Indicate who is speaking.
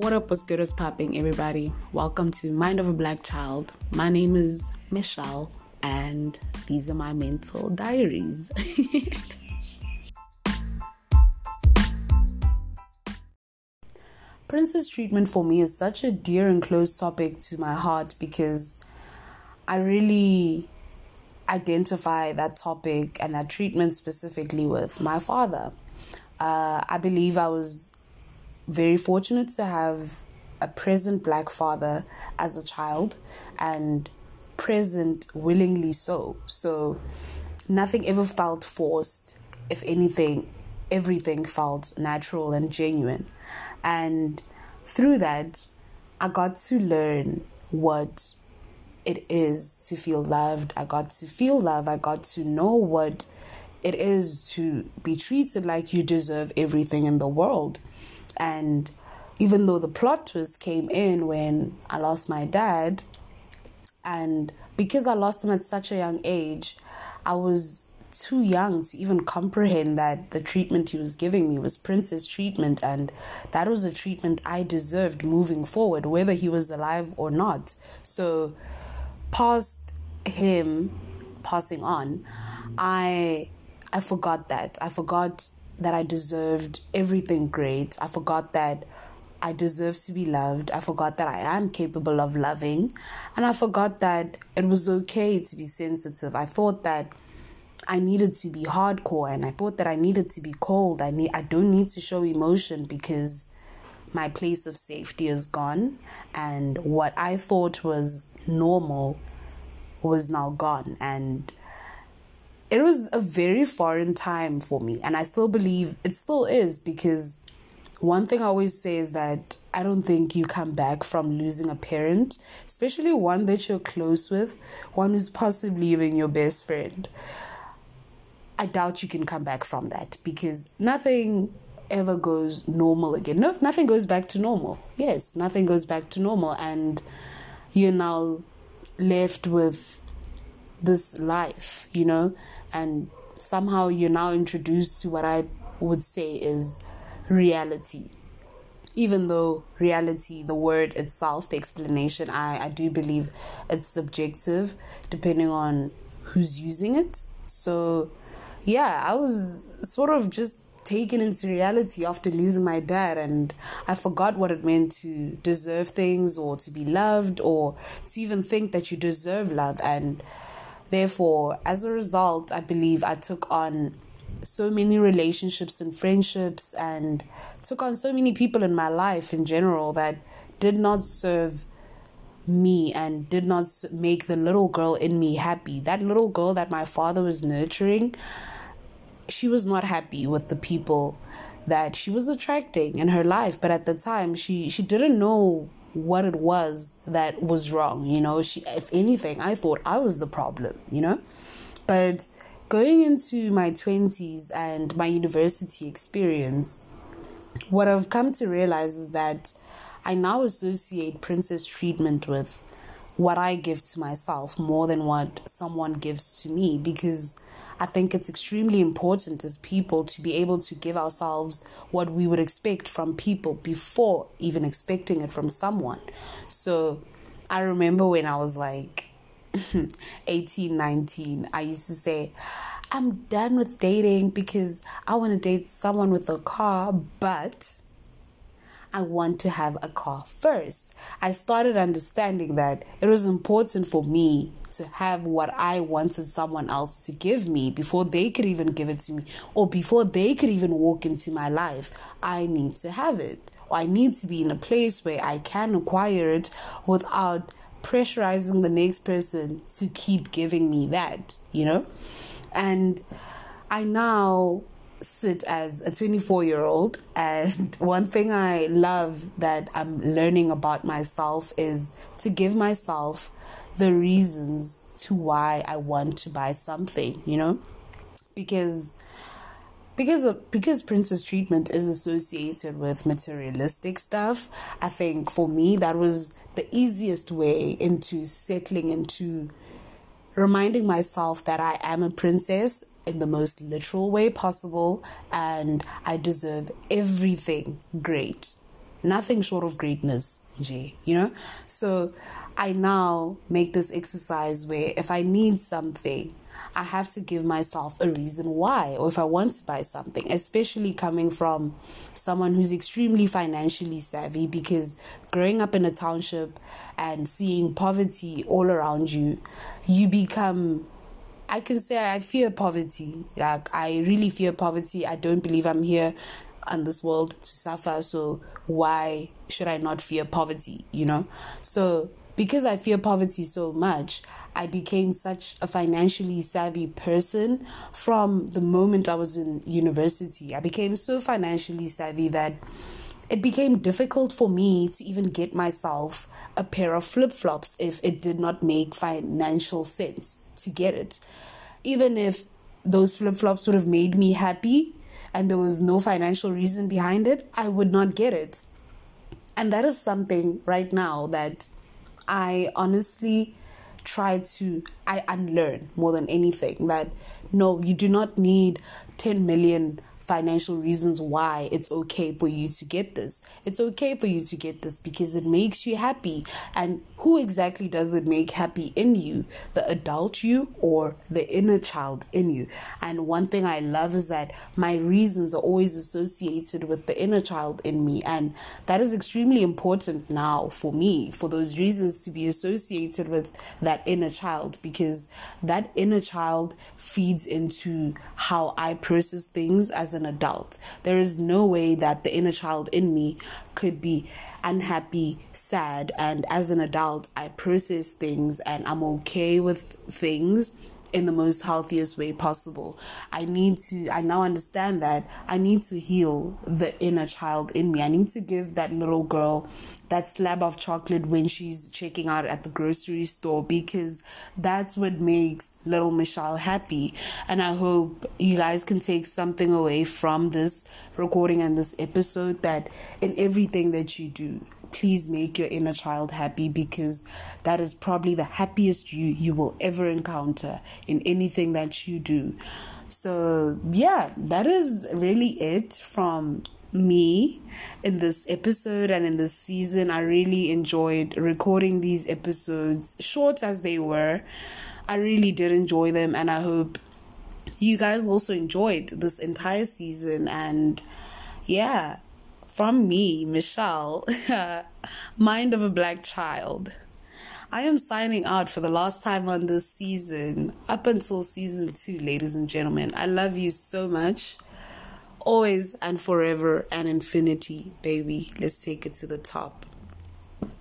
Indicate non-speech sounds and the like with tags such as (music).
Speaker 1: What up, what's good, what's popping, everybody? Welcome to Mind of a Black Child. My name is Michelle, and these are my mental diaries. (laughs) Princess treatment for me is such a dear and close topic to my heart because I really identify that topic and that treatment specifically with my father. Uh, I believe I was very fortunate to have a present black father as a child and present willingly so. So nothing ever felt forced. If anything, everything felt natural and genuine. And through that, I got to learn what it is to feel loved. I got to feel love. I got to know what it is to be treated like you deserve everything in the world. And even though the plot twist came in when I lost my dad, and because I lost him at such a young age, I was too young to even comprehend that the treatment he was giving me was princess treatment and that was a treatment I deserved moving forward, whether he was alive or not. So, past him passing on, I I forgot that. I forgot that I deserved everything great. I forgot that I deserve to be loved. I forgot that I am capable of loving. And I forgot that it was okay to be sensitive. I thought that I needed to be hardcore and I thought that I needed to be cold. I need I don't need to show emotion because my place of safety is gone and what I thought was normal was now gone and it was a very foreign time for me and i still believe it still is because one thing i always say is that i don't think you come back from losing a parent especially one that you're close with one who's possibly even your best friend. I doubt you can come back from that because nothing ever goes normal again. No nothing goes back to normal. Yes nothing goes back to normal and you're now left with this life, you know, and somehow you're now introduced to what I would say is reality. Even though reality, the word itself, the explanation, I, I do believe it's subjective depending on who's using it. So, yeah, I was sort of just taken into reality after losing my dad and I forgot what it meant to deserve things or to be loved or to even think that you deserve love and Therefore, as a result, I believe I took on so many relationships and friendships and took on so many people in my life in general that did not serve me and did not make the little girl in me happy. That little girl that my father was nurturing, she was not happy with the people that she was attracting in her life, but at the time she she didn't know what it was that was wrong. You know, she, if anything, I thought I was the problem, you know? But going into my 20s and my university experience, what I've come to realize is that I now associate princess treatment with what I give to myself more than what someone gives to me because I think it's extremely important as people to be able to give ourselves what we would expect from people before even expecting it from someone. So I remember when I was like (laughs) 18, 19, I used to say, I'm done with dating because I want to date someone with a car, but I want to have a car first. I started understanding that it was important for me to have what I wanted someone else to give me before they could even give it to me or before they could even walk into my life. I need to have it. Or I need to be in a place where I can acquire it without pressurizing the next person to keep giving me that, you know? And I now sit as a 24 year old and (laughs) one thing i love that i'm learning about myself is to give myself the reasons to why i want to buy something you know? Because because of, because princess treatment is associated with materialistic stuff i think for me that was the easiest way into settling into reminding myself that i am a princess in the most literal way possible and I deserve everything great. Nothing short of greatness, you know? So I now make this exercise where if I need something, I have to give myself a reason why, or if I want to buy something, especially coming from someone who's extremely financially savvy, because growing up in a township and seeing poverty all around you, you become I can say I fear poverty. Like I really fear poverty. I don't believe I'm here on this world to suffer. So why should I not fear poverty? You know. So because I fear poverty so much, I became such a financially savvy person from the moment I was in university. I became so financially savvy that it became difficult for me to even get myself a pair of flip flops if it did not make financial sense to get it. Even if those flip flops would have made me happy and there was no financial reason behind it, I would not get it. And that is something right now that I honestly try to I unlearn more than anything that no, you do not need 10 million financial reasons why it's okay for you to get this. It's okay for you to get this because it makes you happy. And who exactly does it make happy in you? The adult you or the inner child in you? And one thing I love is that my reasons are always associated with the inner child in me. And that is extremely important now for me, for those reasons to be associated with that inner child because that inner child feeds into how I process things as an adult. There is no way that the inner child in me could be unhappy, sad, and as an adult, I process things and I'm okay with things in the most healthiest way possible. I need to, I now understand that I need to heal the inner child in me. I need to give that little girl that slab of chocolate when she's checking out at the grocery store because that's what makes little Michelle happy. And I hope you guys can take something away from this recording and this episode that in everything that you do, please make your inner child happy because that is probably the happiest you you will ever encounter in anything that you do. So yeah that is really it from me in this episode and in this season. I really enjoyed recording these episodes short as they were. I really did enjoy them and i hope you guys also enjoyed this entire season and yeah from me, Michelle, (laughs) Mind of a Black Child. I am signing out for the last time on this season, up until season two, ladies and gentlemen. I love you so much. Always and forever and infinity, baby. Let's take it to the top.